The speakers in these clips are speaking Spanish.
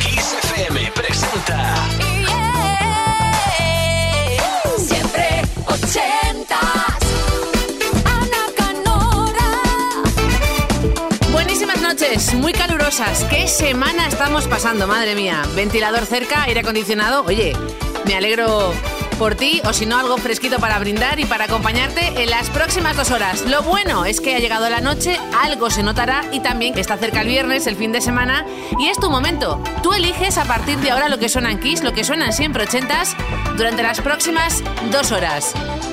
Kiss FM presenta. Siempre ochentas. Ana Canora. Buenísimas noches, muy calurosas. ¿Qué semana estamos pasando, madre mía? Ventilador cerca, aire acondicionado. Oye, me alegro por ti o si no algo fresquito para brindar y para acompañarte en las próximas dos horas. Lo bueno es que ha llegado la noche, algo se notará y también que está cerca el viernes, el fin de semana y es tu momento. Tú eliges a partir de ahora lo que suena en Kiss, lo que suenan siempre ochentas durante las próximas dos horas.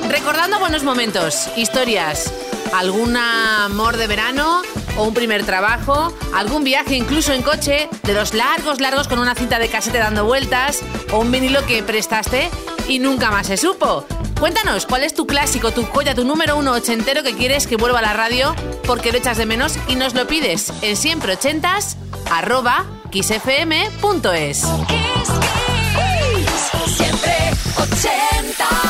Recordando buenos momentos, historias, algún amor de verano o un primer trabajo, algún viaje incluso en coche, de los largos, largos con una cinta de casete dando vueltas o un vinilo que prestaste y nunca más se supo. Cuéntanos, ¿cuál es tu clásico, tu joya, tu número uno ochentero que quieres que vuelva a la radio porque lo echas de menos y nos lo pides en siempre ochentas arroba ochentas.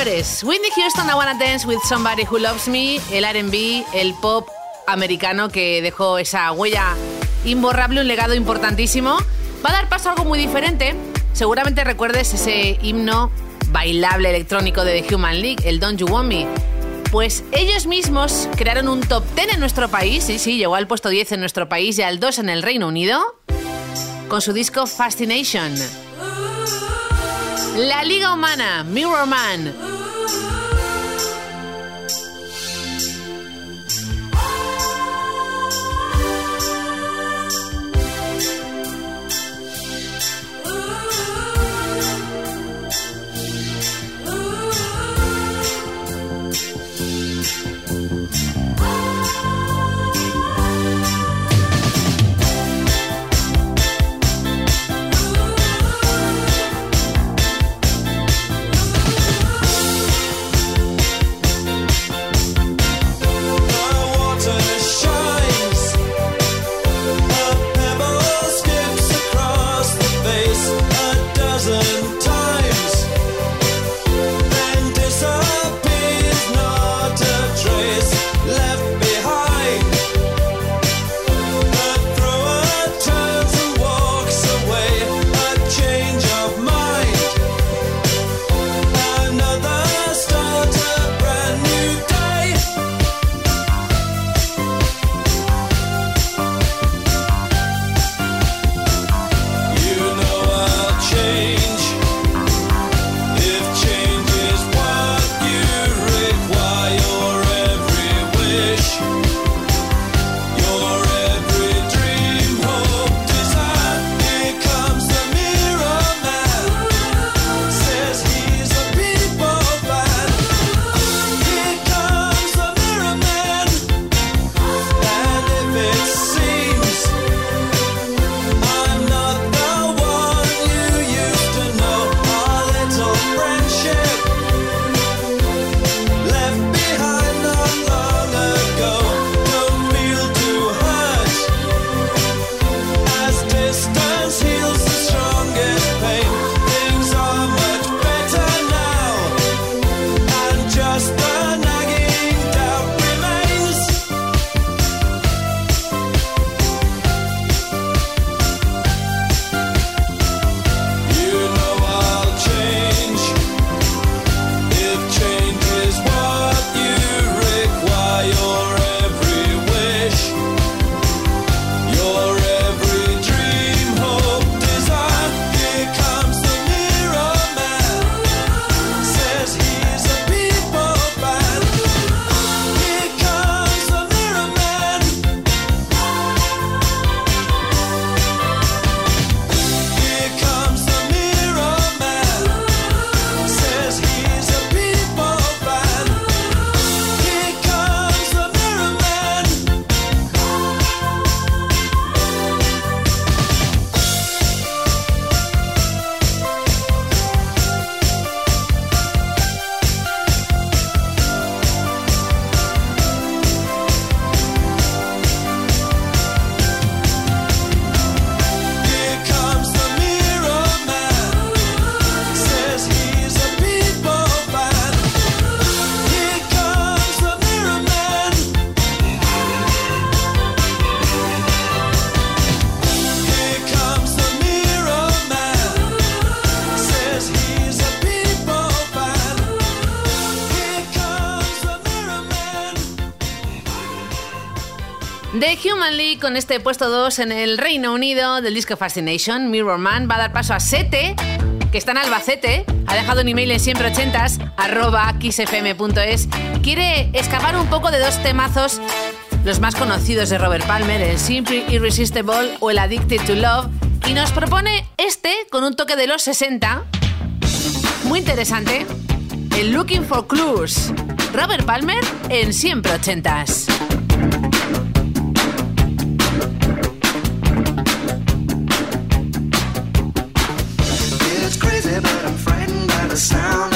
Whitney Houston, I Wanna Dance with Somebody Who Loves Me, el RB, el pop americano que dejó esa huella imborrable, un legado importantísimo. Va a dar paso a algo muy diferente. Seguramente recuerdes ese himno bailable electrónico de The Human League, el Don't You Want Me. Pues ellos mismos crearon un top 10 en nuestro país, sí, sí, llegó al puesto 10 en nuestro país y al 2 en el Reino Unido, con su disco Fascination. La Liga Humana, Mirror Man. The Human League con este puesto 2 en el Reino Unido del disco Fascination, Mirror Man va a dar paso a Sete, que está en Albacete, ha dejado un email en siempre ochentas, arroba xfm.es. Quiere escapar un poco de dos temazos, los más conocidos de Robert Palmer, el Simply Irresistible o el Addicted to Love, y nos propone este con un toque de los 60, muy interesante, el Looking for Clues. Robert Palmer en siempre ochentas. The sound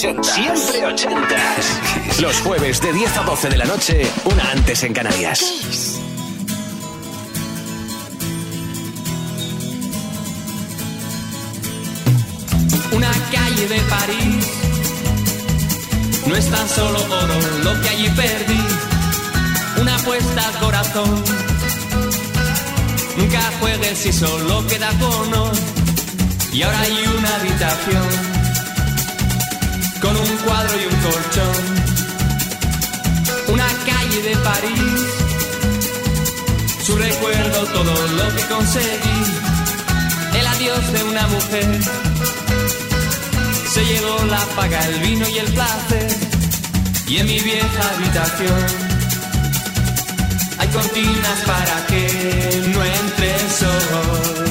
Siempre 80. Los jueves de 10 a 12 de la noche, una antes en Canarias. Una calle de París. No es tan solo oro lo que allí perdí. Una apuesta al corazón. Nunca juegues si solo queda con Y ahora hay una habitación con un cuadro y un colchón. Una calle de París. Su recuerdo, todo lo que conseguí. El adiós de una mujer se llevó la paga, el vino y el placer. Y en mi vieja habitación hay cortinas para que no entre el sol.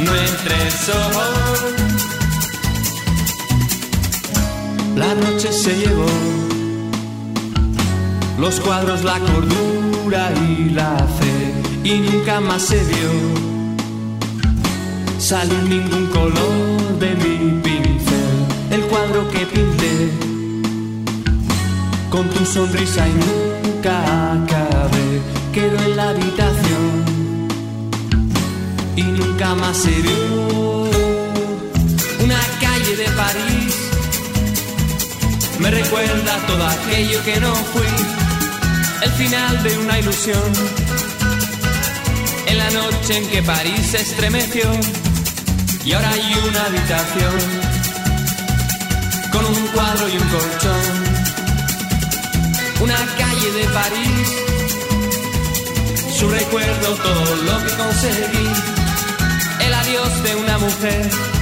No entre el sol. La noche se llevó los cuadros, la cordura y la fe. Y nunca más se vio salir ningún color de mi pincel. El cuadro que pinté con tu sonrisa y nunca acabé. Quedó en la habitación y nunca más se vio. Una calle de París me recuerda todo aquello que no fui. El final de una ilusión. En la noche en que París se estremeció y ahora hay una habitación con un cuadro y un colchón. Una calle de París, su recuerdo, todo lo que conseguí. El adiós de una mujer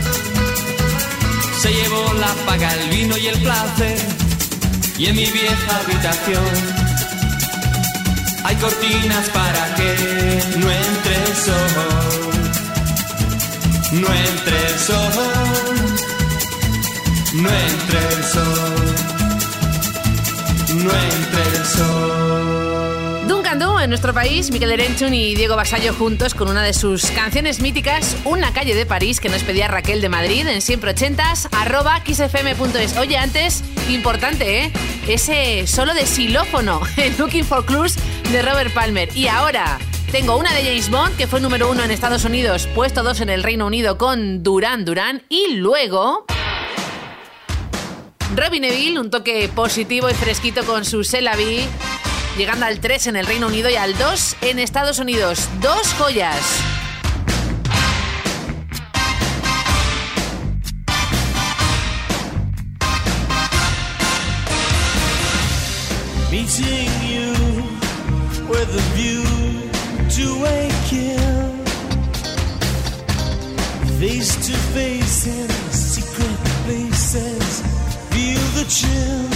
se llevó la paga, el vino y el placer. Y en mi vieja habitación hay cortinas para que no entre el sol no entre el sol, no entre el sol, no entre el sol. En nuestro país, Miquel Erenchun y Diego Basallo juntos con una de sus canciones míticas, Una calle de París, que nos pedía Raquel de Madrid en siempre ochentas, arroba xfm.es. Oye, antes, importante, ¿eh? Ese solo de xilófono, en Looking for Clues de Robert Palmer. Y ahora, tengo una de James Bond, que fue número uno en Estados Unidos, puesto dos en el Reino Unido con Duran Duran, y luego... Robin Neville, un toque positivo y fresquito con su Selavi, llegando al 3 en el Reino Unido y al 2 en Estados Unidos. Dos joyas. Meeting you with a view to a kill. Face to face in secret places, feel the chill.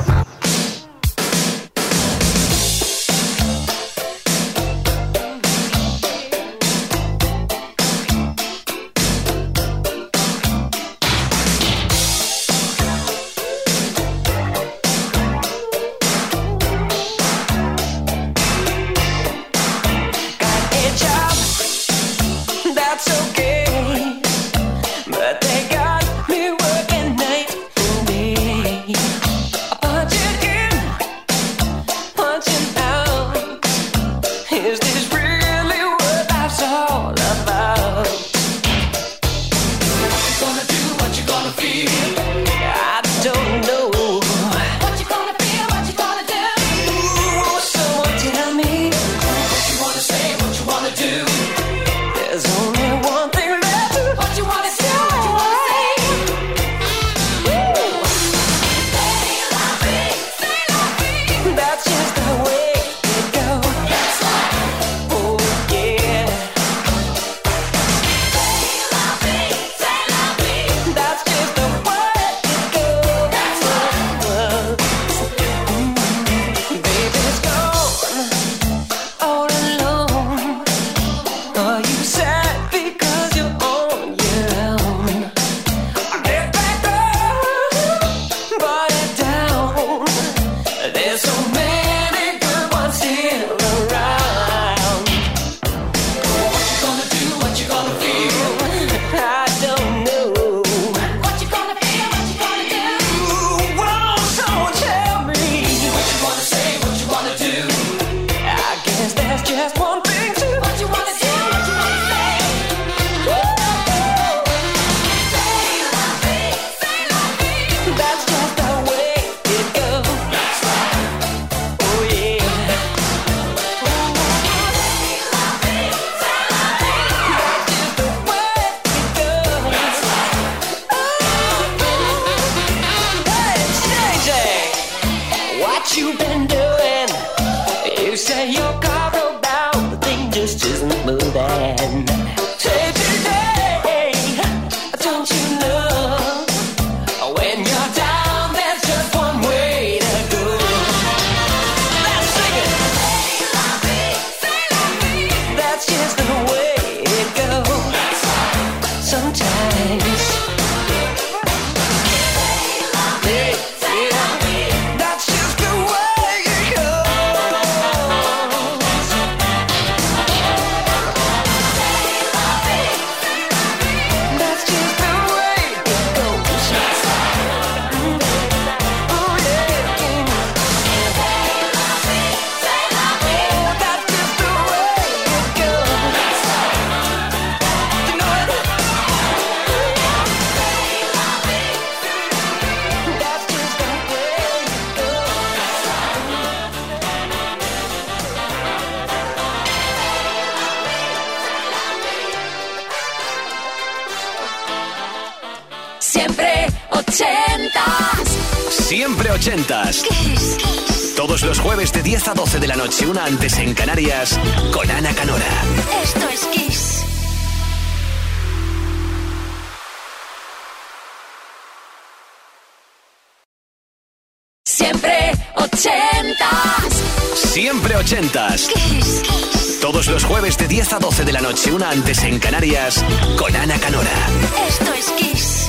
ochentas. Todos los jueves de 10 a 12 de la noche, una antes en Canarias, con Ana Canora. Esto es Kiss. Siempre ochentas. Siempre ochentas. Kiss, Todos los jueves de 10 a 12 de la noche, una antes en Canarias, con Ana Canora. Esto es Kiss.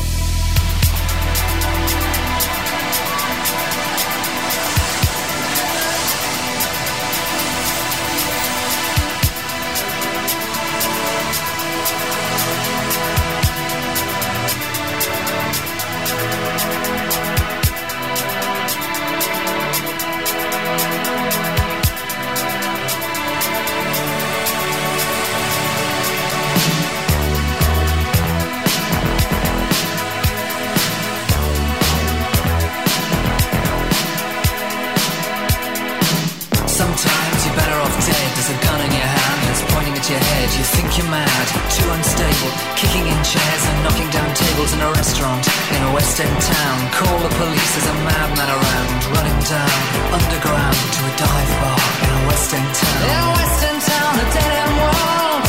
Sometimes you're better off dead. There's a gun in your hand, it's pointing at your head. You think you're mad, too unstable, kicking in chairs and knocking down tables in a restaurant in a West End town. Call the police, there's a madman around, running down underground to a dive bar in a West End town. In a West End town, a dead end world.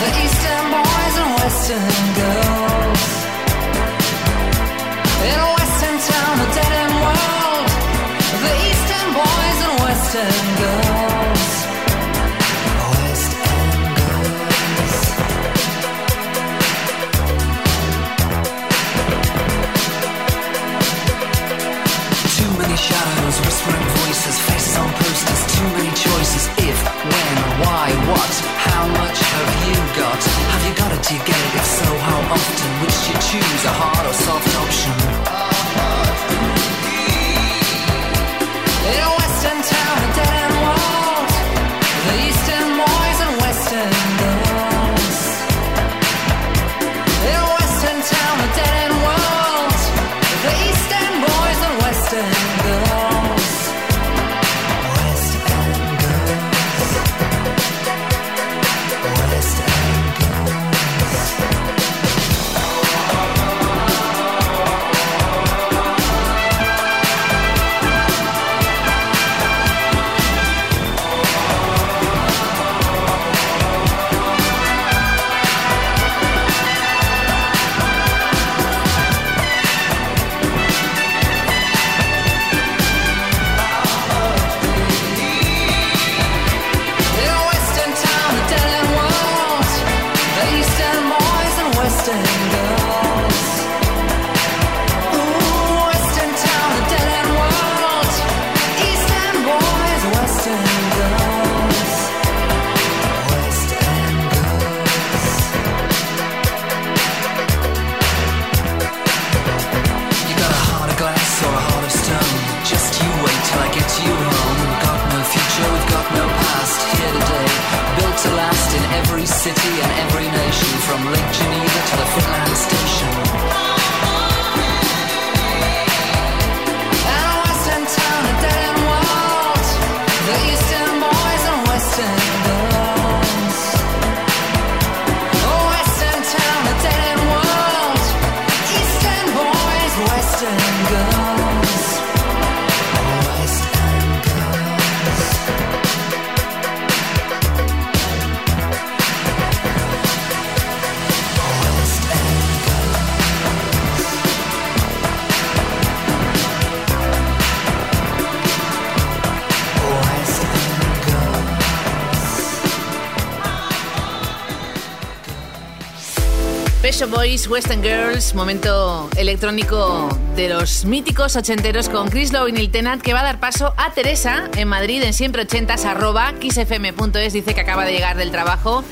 The East End boys and West End girls. You get? If so, how often? Do you choose, a hard or soft option? Boys, Western Girls, momento electrónico de los míticos ochenteros con Chris Lowe y Neil Tennant, que va a dar paso a Teresa en Madrid en siempre ochentas arroba kissfm.es. Dice que acaba de llegar del trabajo,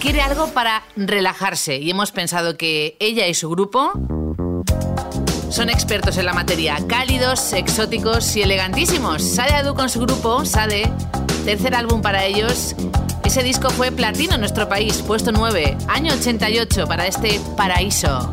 quiere algo para relajarse y hemos pensado que ella y su grupo son expertos en la materia, cálidos, exóticos y elegantísimos. Sade Adu con su grupo, Sade, tercer álbum para ellos. Ese disco fue platino en nuestro país, puesto 9, año 88 para este paraíso.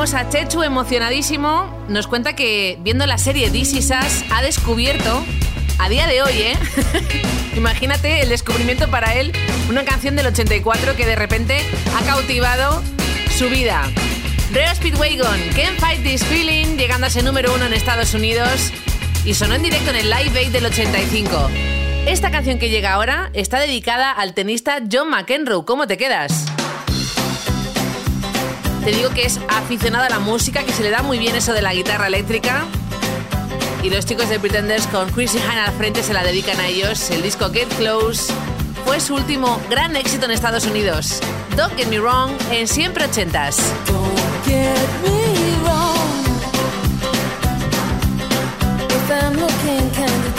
Tenemos a Chechu emocionadísimo. Nos cuenta que viendo la serie This Is Us ha descubierto, a día de hoy, ¿eh? Imagínate el descubrimiento para él, una canción del 84 que de repente ha cautivado su vida. Reo Speedwagon, Can't Fight This Feeling, llegando a ese número uno en Estados Unidos y sonó en directo en el Live Aid del 85. Esta canción que llega ahora está dedicada al tenista John McEnroe. ¿Cómo te quedas? Te digo que es aficionado a la música, que se le da muy bien eso de la guitarra eléctrica. Y los chicos de Pretenders con Chrissy Hine al frente se la dedican a ellos. El disco Get Close fue su último gran éxito en Estados Unidos. Don't Get Me Wrong en siempre ochentas. Get me wrong if I'm looking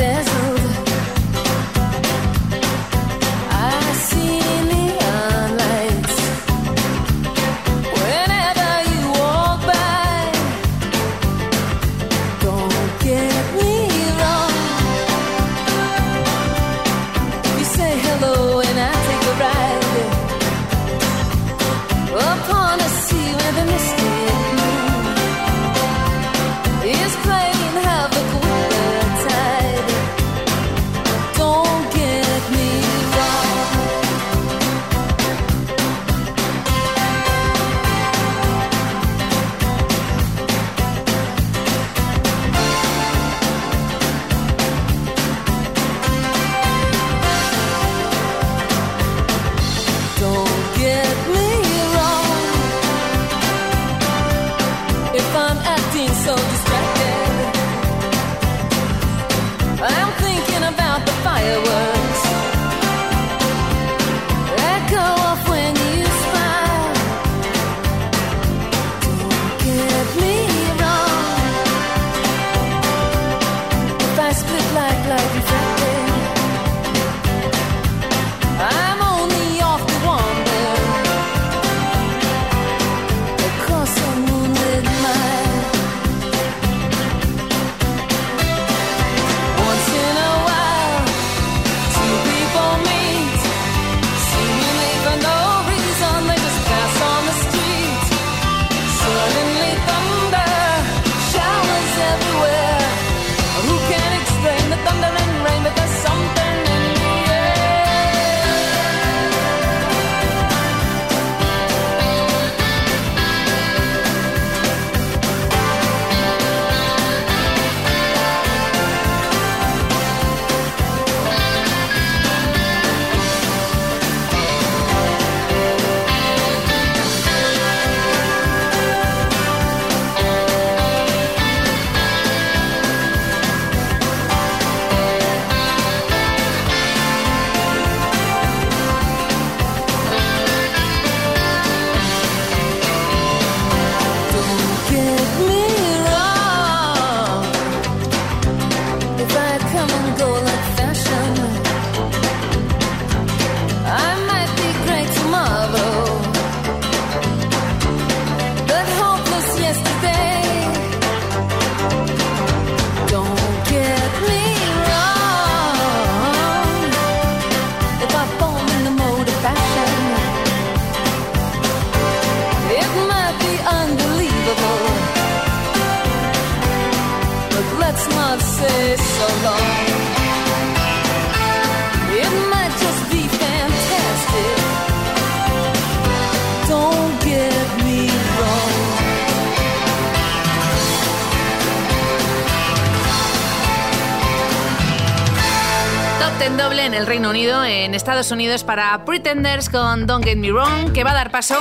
Unidos para Pretenders con Don't Get Me Wrong, que va a dar paso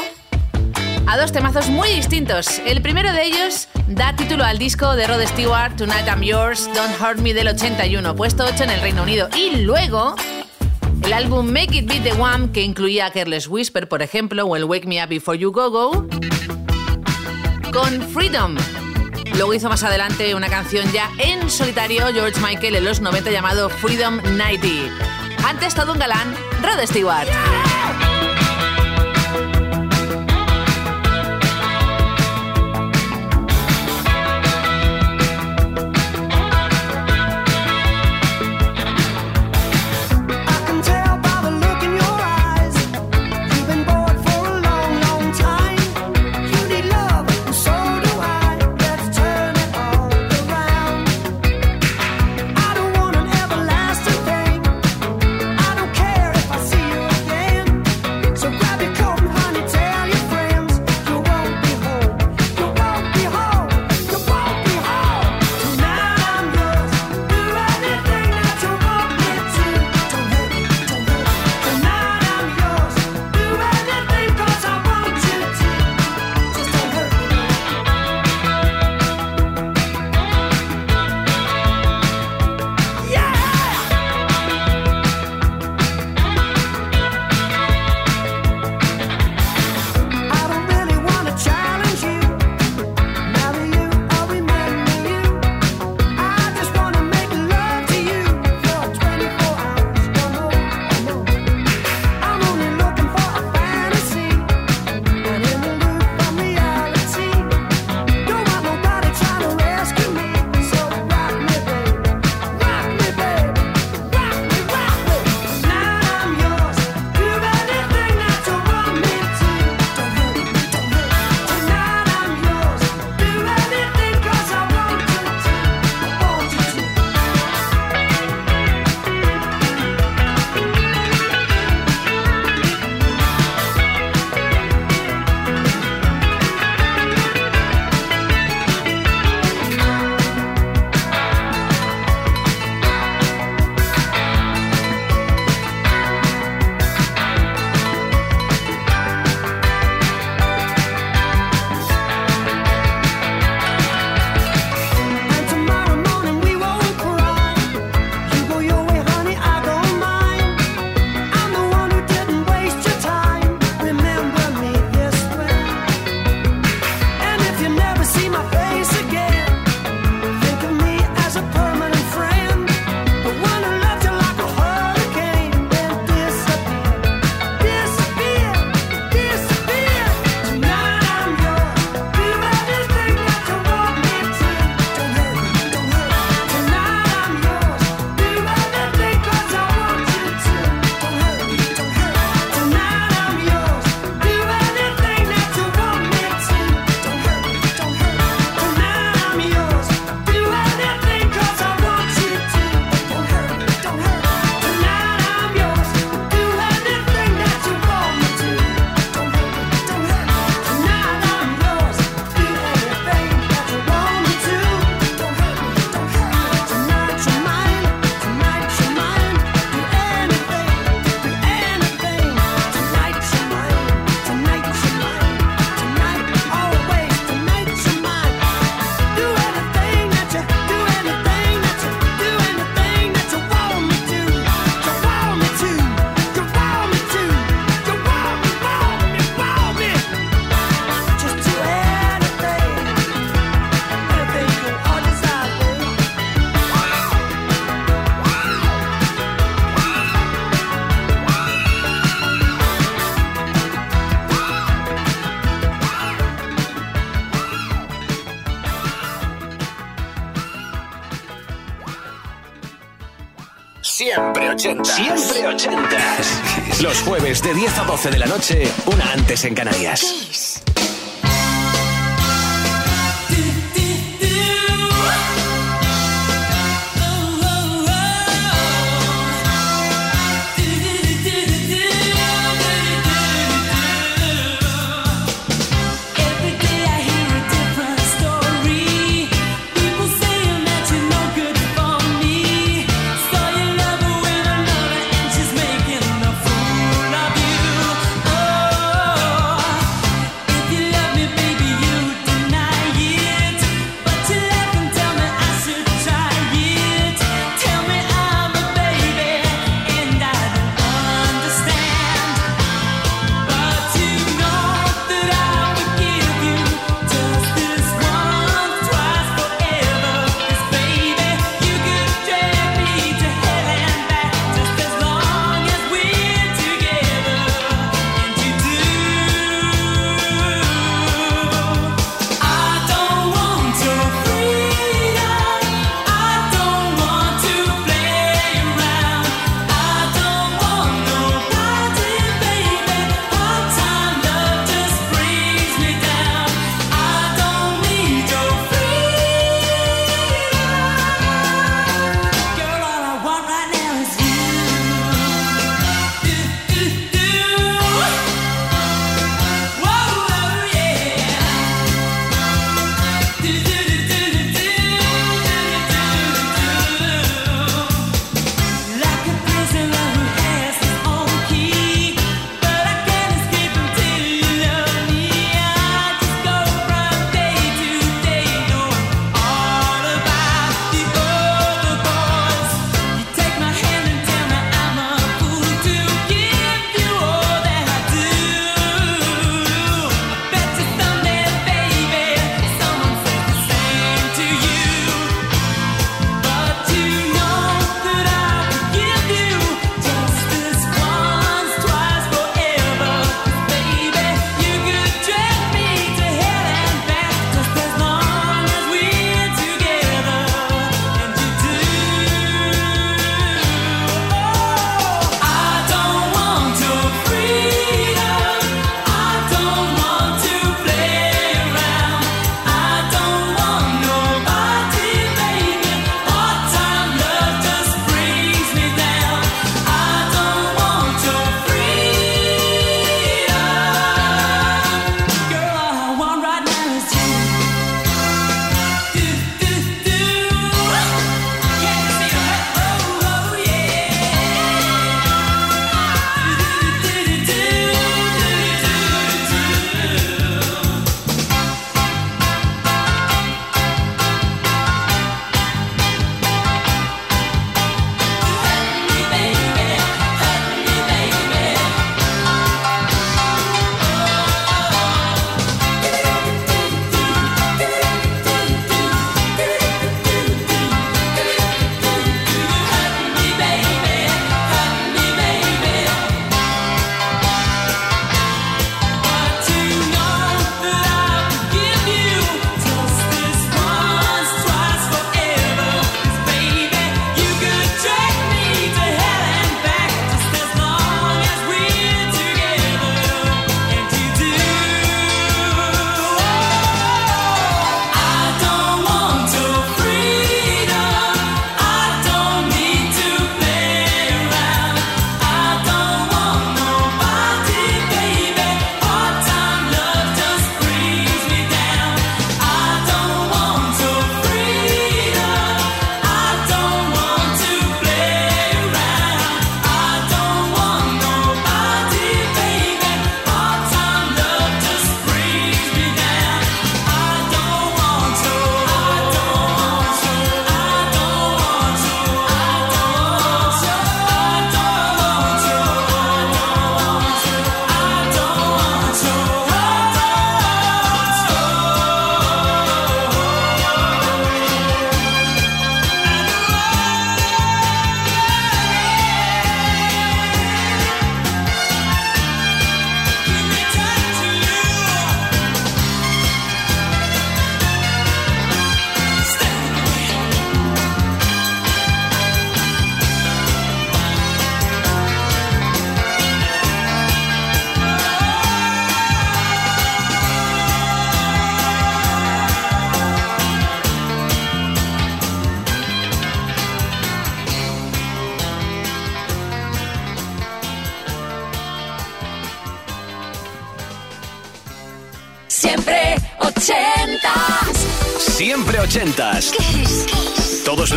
a dos temazos muy distintos. El primero de ellos da título al disco de Rod Stewart, Tonight I'm Yours, Don't Hurt Me del 81, puesto 8 en el Reino Unido. Y luego el álbum Make It Be The One, que incluía Careless Whisper, por ejemplo, o el Wake Me Up Before You Go Go, con Freedom. Luego hizo más adelante una canción ya en solitario George Michael en los 90 llamado Freedom 90. Antes todo un galán, Rod Stewart. Los jueves de 10 a 12 de la noche, una antes en Canarias.